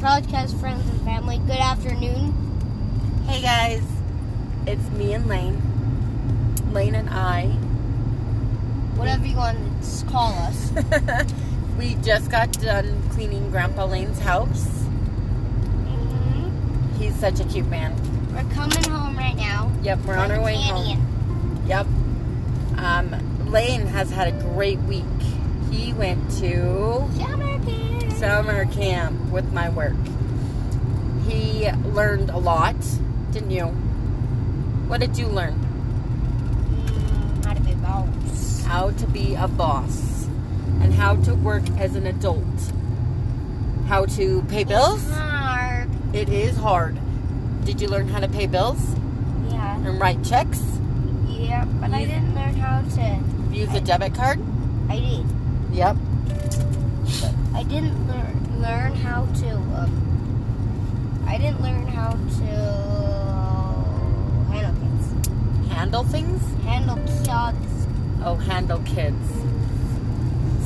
podcast friends and family. Good afternoon. Hey guys, it's me and Lane. Lane and I. Whatever you want to call us. we just got done cleaning Grandpa Lane's house. hmm He's such a cute man. We're coming home right now. Yep, we're on our way home. Yep. Um, Lane has had a great week. He went to camp. Summer camp with my work. He learned a lot, didn't you? What did you learn? Mm, how to be a boss. How to be a boss and how to work as an adult. How to pay bills? It's hard. It is hard. Did you learn how to pay bills Yeah. and write checks? Yeah, but I didn't learn how to. Use a debit card? I did. Yep. I didn't learn learn how to. Um, I didn't learn how to handle kids. Handle things? Handle kids. Oh, handle kids.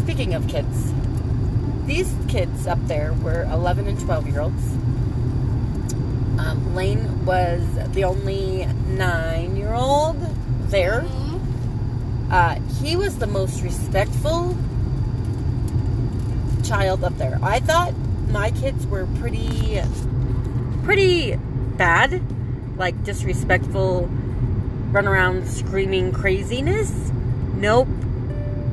Speaking of kids, these kids up there were 11 and 12 year olds. Um, Lane was the only nine year old there. Mhm. Uh, he was the most respectful child up there. I thought my kids were pretty, pretty bad, like disrespectful, run around screaming craziness. Nope.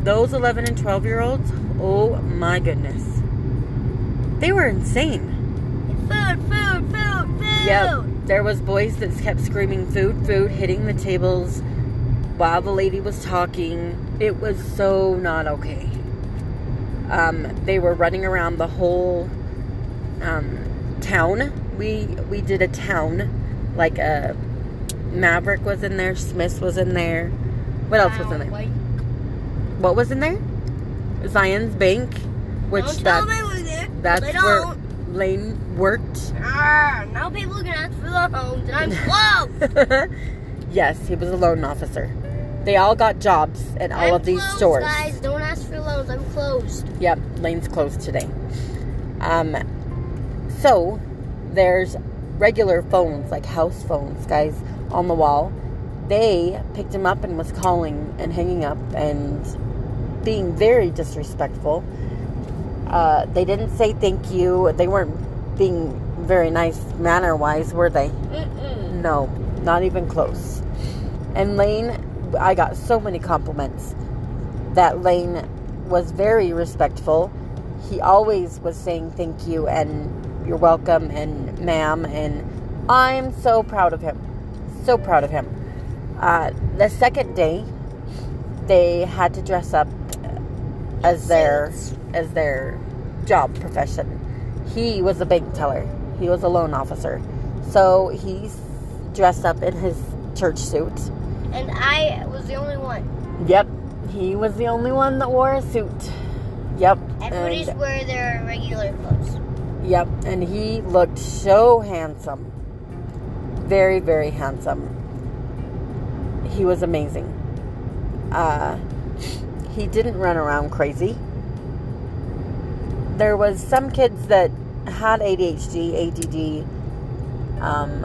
Those 11 and 12 year olds, oh my goodness. They were insane. Food, food, food, food. Yep. There was boys that kept screaming food, food, hitting the tables while the lady was talking. It was so not okay. Um, they were running around the whole um, town. We we did a town, like a Maverick was in there, Smith was in there. What else was in there? Wait, What was in there? Zions Bank, which don't tell that there. that's they where don't. Lane worked. Ah, now people can ask for loans, and I'm closed. yes, he was a loan officer. They all got jobs at all I'm of these closed, stores. Guys, don't ask for loans. I'm closed. Yep, Lane's closed today. Um, so there's regular phones, like house phones, guys, on the wall. They picked him up and was calling and hanging up and being very disrespectful. Uh, they didn't say thank you. They weren't being very nice manner wise, were they? Mm-mm. No, not even close. And Lane, I got so many compliments that Lane was very respectful. He always was saying thank you and you're welcome and ma'am. And I'm so proud of him. So proud of him. Uh, the second day, they had to dress up as their as their job profession. He was a bank teller. He was a loan officer. So he's dressed up in his church suit. And I was the only one. Yep. He was the only one that wore a suit. Yep. Everybody's And, wear their regular clothes. yep. And he looked so handsome. Very, very handsome. He was amazing. Uh, he didn't run around crazy. There was some kids that had ADHD, ADD. Um,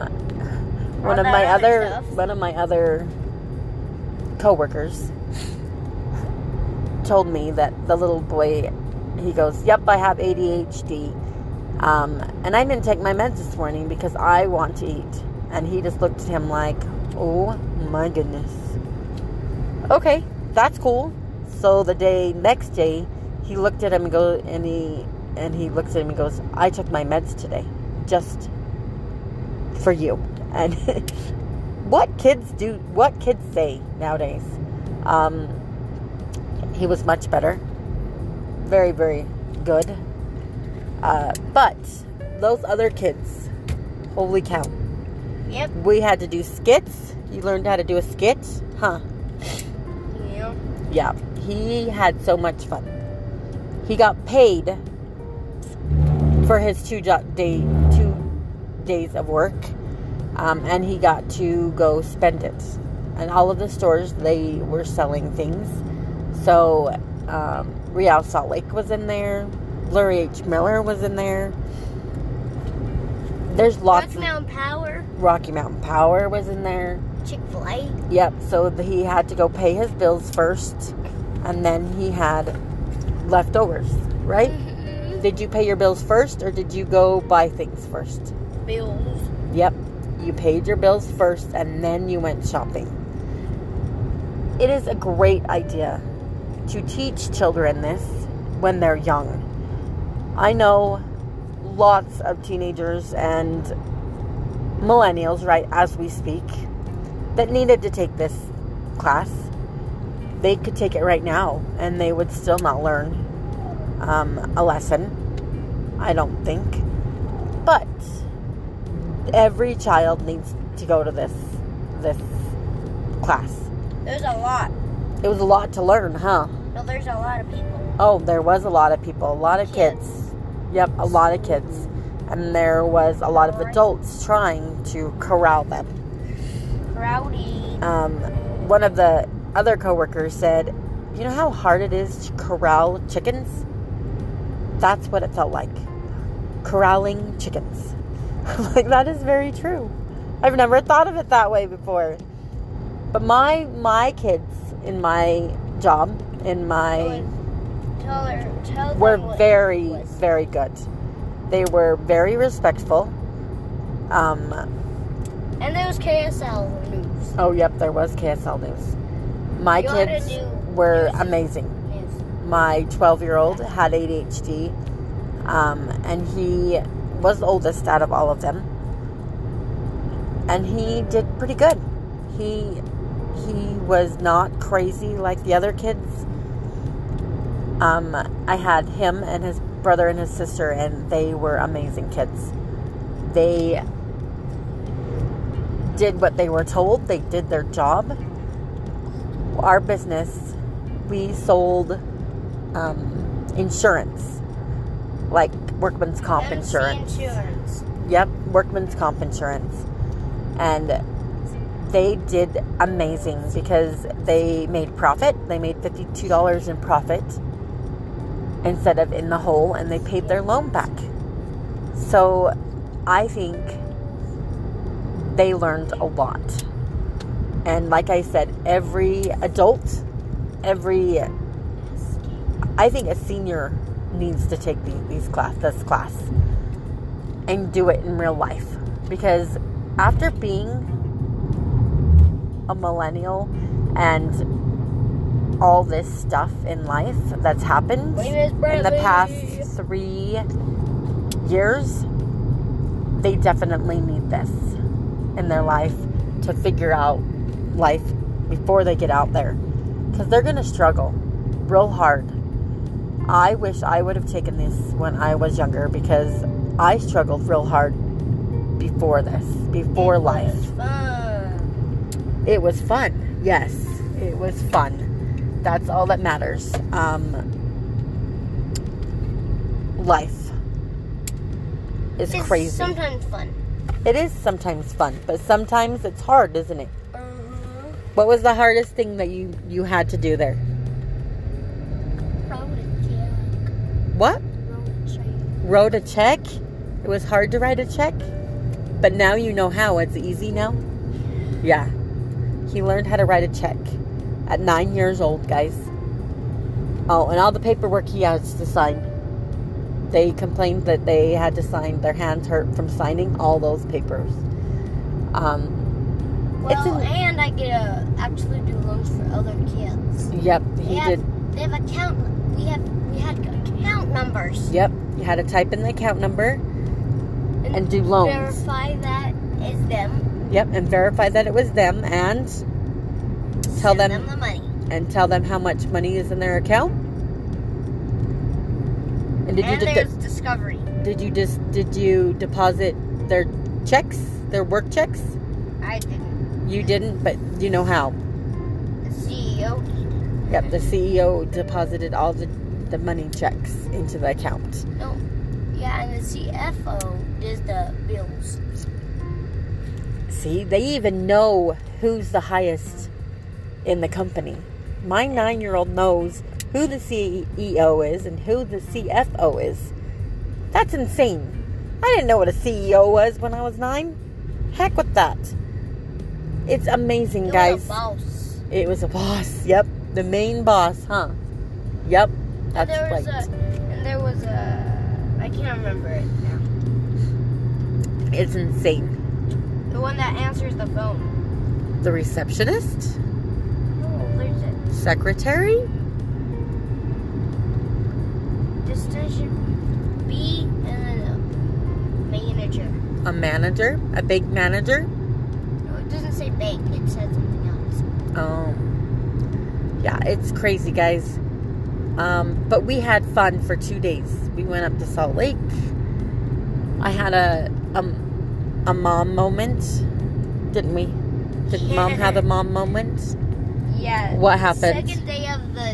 one of my other other one of my other coworkers told me that the little boy he goes, "Yep, I have ADHD." Um, and I didn't take my meds this morning because I want to eat. And he just looked at him like, "Oh my goodness." Okay, that's cool. So the day next day, he looked at him and go and he and he looks at him and goes, "I took my meds today, just for you." And what kids do, what kids say nowadays. Um, he was much better, very very good. Uh, but those other kids, holy cow! Yep. We had to do skits. You learned how to do a skit, huh? Yeah. Yeah, he had so much fun. He got paid for his two jo- day two days of work, um, and he got to go spend it. And all of the stores they were selling things. So um, Real Salt Lake was in there. Larry H Miller was in there. There's lots Rocky of Mountain Power, Rocky Mountain Power was in there. Chick Fil A. Yep. So he had to go pay his bills first, and then he had leftovers. Right? Mm-hmm. Did you pay your bills first, or did you go buy things first? Bills. Yep. You paid your bills first, and then you went shopping. It is a great idea to teach children this when they're young. I know lots of teenagers and millennials, right, as we speak, that needed to take this class. They could take it right now and they would still not learn um, a lesson, I don't think. But every child needs to go to this this class. There's a lot. It was a lot to learn, huh? No, there's a lot of people. Oh, there was a lot of people, a lot of kids. Yep, a lot of kids. And there was a lot of adults trying to corral them. Rowdy. Um, one of the other coworkers said, "You know how hard it is to corral chickens? That's what it felt like. Corralling chickens." like that is very true. I've never thought of it that way before. But my my kids in my job in my Tell her. Tell them were very, very good. They were very respectful. Um, And there was KSL news. oh, yep, there was KSL News. My You kids were news. amazing. News. My 12 year old had ADHD, um, and he was the oldest out of all of them. And he did pretty good. He he was not crazy like the other kids. Um, I had him and his brother and his sister, and they were amazing kids. They did what they were told. They did their job. Our business, we sold um, insurance, like workman's comp insurance. insurance. Yep, workman's comp insurance. And they did amazing because they made profit. They made $52 in profit instead of in the hole, and they paid their loan back. So I think they learned a lot. And like I said, every adult, every I think a senior needs to take the, these class this class and do it in real life. Because after being a millennial and all this stuff in life that's happened My name is in the past three years, they definitely need this in their life to figure out life before they get out there. Because they're going to struggle real hard. I wish I would have taken this when I was younger because I struggled real hard before this, before It life. was fun. It was fun. Yes, it was fun. That's all that matters. Um, life is It's crazy. sometimes fun. it is sometimes fun, but sometimes it's hard, isn't it? Uh-huh. What was the hardest thing that you you had to do there? Check. What? Wrote a check. It was hard to write a check, but now you know how. It's easy now. Yeah, he learned how to write a check at nine years old, guys. Oh, and all the paperwork he has to sign. They complained that they had to sign. Their hands hurt from signing all those papers. Um, Well, an- and I get to actually do loans for other kids. yep, They he have, did. They have account. We have. Account numbers. Yep, you had to type in the account number and do loans. Verify that is them. Yep, and verify that it was them and tell them, them the money. and tell them how much money is in their account. And did and you there's de- discovery. did you just did you deposit their checks, their work checks? I didn't. You didn't, but you know how. The CEO did. Yep, the CEO deposited all the the money checks into the account. No. Yeah, and the CFO does the bills. See, they even know who's the highest in the company. My nine year old knows who the CEO is and who the CFO is. That's insane. I didn't know what a CEO was when I was nine. Heck with that. It's amazing, You guys. were a boss. It was a boss. Yep. The main boss, huh? Yep. That's and there right. was a, and there was a, I can't remember it now. It's insane. The one that answers the phone. The receptionist? Oh, there's a Secretary? distinction B and then a manager. A manager? A big manager? No, it doesn't say bank. It said something else. Um, yeah, it's crazy, guys. Um, but we had fun for two days. We went up to Salt Lake. I had a um, a mom moment, didn't we? Did mom have a mom moment? Yeah. What happened? Second day of the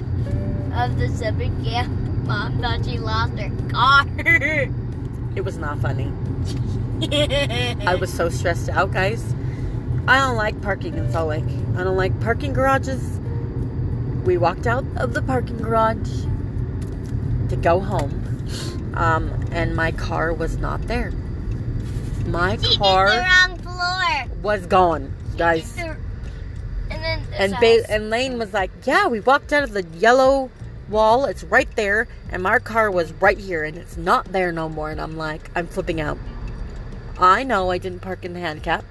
of the seven yeah, mom thought she lost her car. It was not funny. I was so stressed out, guys. I don't like parking in Salt Lake. I don't like parking garages. We walked out of the parking garage to go home, um, and my car was not there. My She car the was gone, guys. the- and then And ba- and Lane was like, "Yeah, we walked out of the yellow wall. It's right there, and my car was right here, and it's not there no more." And I'm like, I'm flipping out. I know I didn't park in the handicap.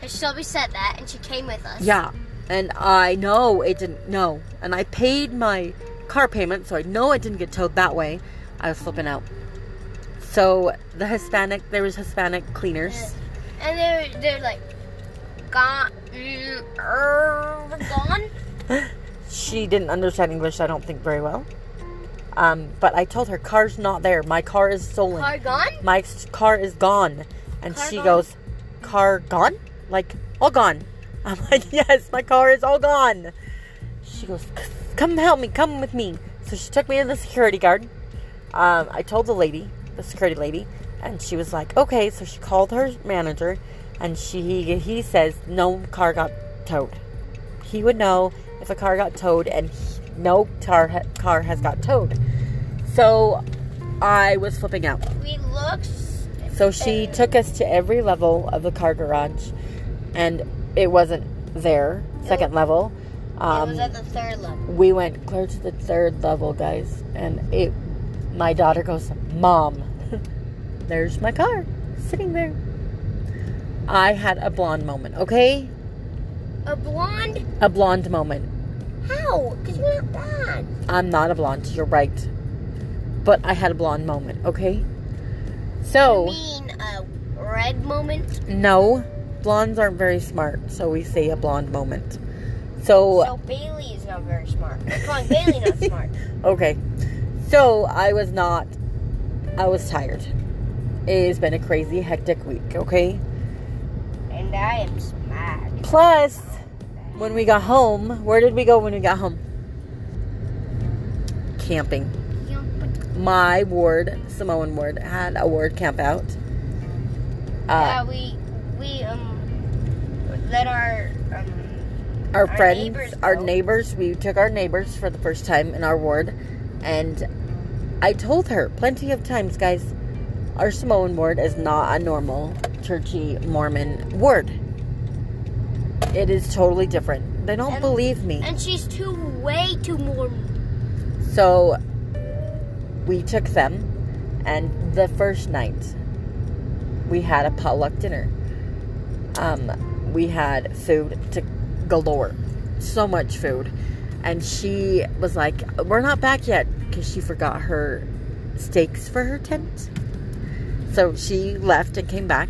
Cause Shelby said that, and she came with us. Yeah, and I know it didn't. No, and I paid my car payment, so I know it didn't get towed that way. I was flipping out. So the Hispanic, there was Hispanic cleaners. And they're they're like gone, mm, er, gone. She didn't understand English, I don't think very well. Um, but I told her, "Car's not there. My car is stolen. Car gone? My car is gone." And Car she gone? goes, "Car gone? Like all gone?" I'm like, "Yes, my car is all gone." She goes, "Come help me. Come with me." So she took me to the security guard. Um, I told the lady, the security lady, and she was like, "Okay." So she called her manager, and she he says no car got towed. He would know if a car got towed, and he- no car ha- car has got towed. So I was flipping out. We looked. So she took us to every level of the car garage, and it wasn't there. Second level. it Um, was at the third level. we went clear to the third level, guys, and it. My daughter goes, "Mom, there's my car sitting there." I had a blonde moment. Okay, A blonde? a blonde moment. How? Cause you're not blonde. I'm not a blonde. You're right, but I had a blonde moment. Okay, so. You mean a red moment? No, blondes aren't very smart, so we say a blonde moment. So, So Bailey is not very smart. I'm calling Bailey not smart. okay. So, I was not, I was tired. It has been a crazy, hectic week, okay? And I am smacked. Plus, when we got home, where did we go when we got home? Camping. My ward, Samoan ward, had a ward camp out. yeah, Uh, we we um let our um our, Our friends, neighbors our neighbors, we took our neighbors for the first time in our ward, and I told her plenty of times, guys, our Samoan ward is not a normal churchy Mormon ward. It is totally different. They don't And- believe me. and she's too way too Mormon. So we took them, and the first night we had a potluck dinner. Um, we had food to galore, so much food, and she was like, "We're not back yet," because she forgot her steaks for her tent. So she left and came back,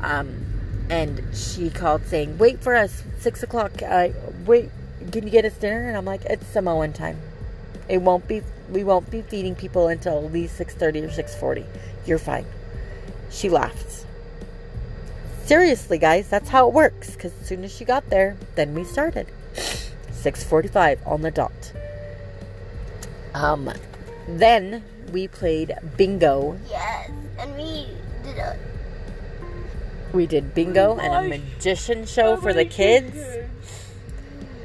um, and she called saying, "Wait for us, six o'clock. Uh, wait, can you get us dinner?" And I'm like, "It's Samoan time." It won't be. We won't be feeding people until at least six thirty or six forty. You're fine. She laughed. Seriously, guys, that's how it works. Because as soon as she got there, then we started. Six forty-five on the dot. Um, then we played bingo. Yes, and we did a We did bingo and a magician show for the kids.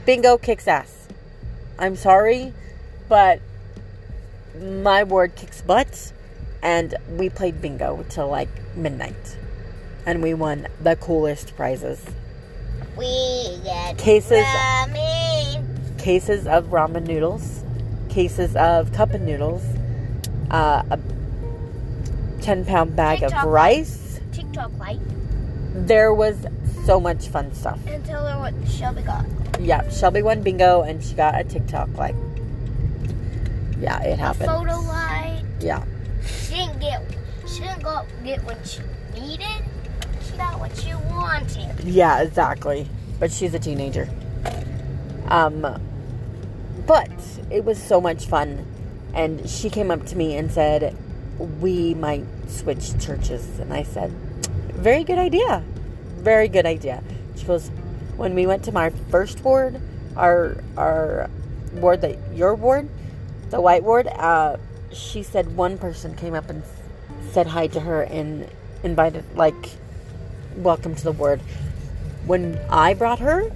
Bingo kicks ass. I'm sorry, but my ward kicks butt. and we played bingo till like midnight. And we won the coolest prizes. We get Cases- ramen. Cases of ramen noodles, cases of cup of noodles, uh, a 10 pound bag TikTok of rice. TikTok light. There was so much fun stuff. And tell her what Shelby got. Yeah, Shelby won bingo and she got a TikTok like. Yeah, it A happened. photo light. Yeah. She didn't get. She didn't go get what she needed. What she wanted. Yeah, exactly. But she's a teenager. Um, but it was so much fun. And she came up to me and said, We might switch churches. And I said, Very good idea. Very good idea. She goes, When we went to my first ward, our our ward that your ward, the white ward, uh, she said one person came up and said hi to her and invited like welcome to the ward. When I brought her,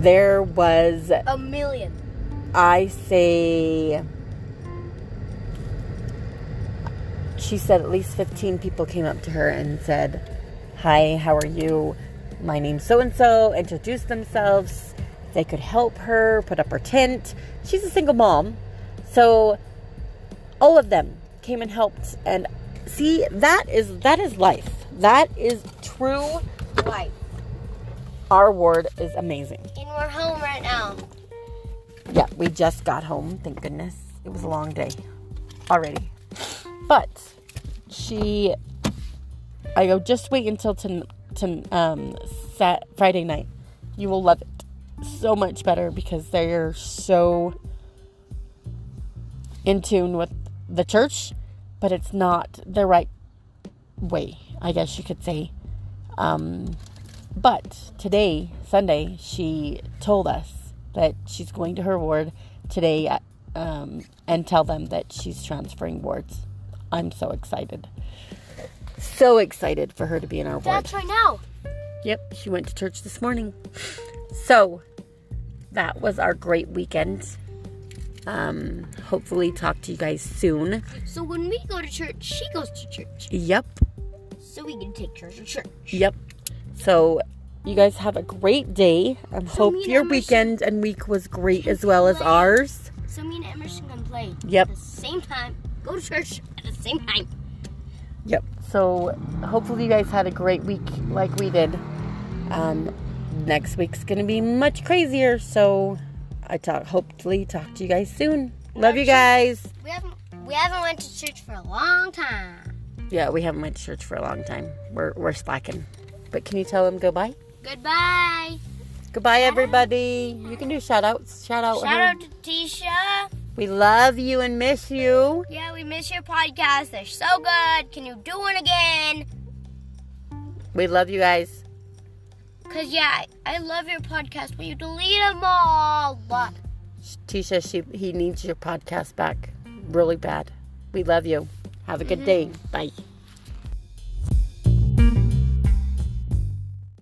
there was, A million. I say, she said at least 15 people came up to her and said, Hi, how are you? My name's so and so, introduced themselves. They could help her put up her tent. She's a single mom. So all of them came and helped and see that is that is life. That is true Light. Our ward is amazing. And we're home right now. Yeah, we just got home, thank goodness. It was a long day already. But she I go just wait until to, to um sat Friday night. You will love it so much better because they're so in tune with the church, but it's not the right way, I guess you could say. Um, but today, Sunday, she told us that she's going to her ward today at, um, and tell them that she's transferring wards. I'm so excited. So excited for her to be in our ward. That's right now. Yep, she went to church this morning. So that was our great weekend. Um, hopefully, talk to you guys soon. So when we go to church, she goes to church. Yep, So we can take her to church. yep. So you guys have a great day. I hope and your Emerson weekend and week was great as well as ours. So me and Emerson can play Yep. at the same time, go to church at the same time. Yep. So hopefully you guys had a great week like we did. Um, next week's gonna be much crazier. So I talk. Hopefully talk to you guys soon. Love you guys. We haven't we haven't went to church for a long time. Yeah, we haven't went to church for a long time. We're we're slacking. But can you tell them goodbye? Goodbye. Goodbye, everybody. You can do shout outs. Shout out. Shout her. out to Tisha. We love you and miss you. Yeah, we miss your podcast. They're so good. Can you do one again? We love you guys. Cause yeah, I, love your podcast, but you delete them all. Tisha, she he needs your podcast back really bad. We love you. Have a good day. Bye.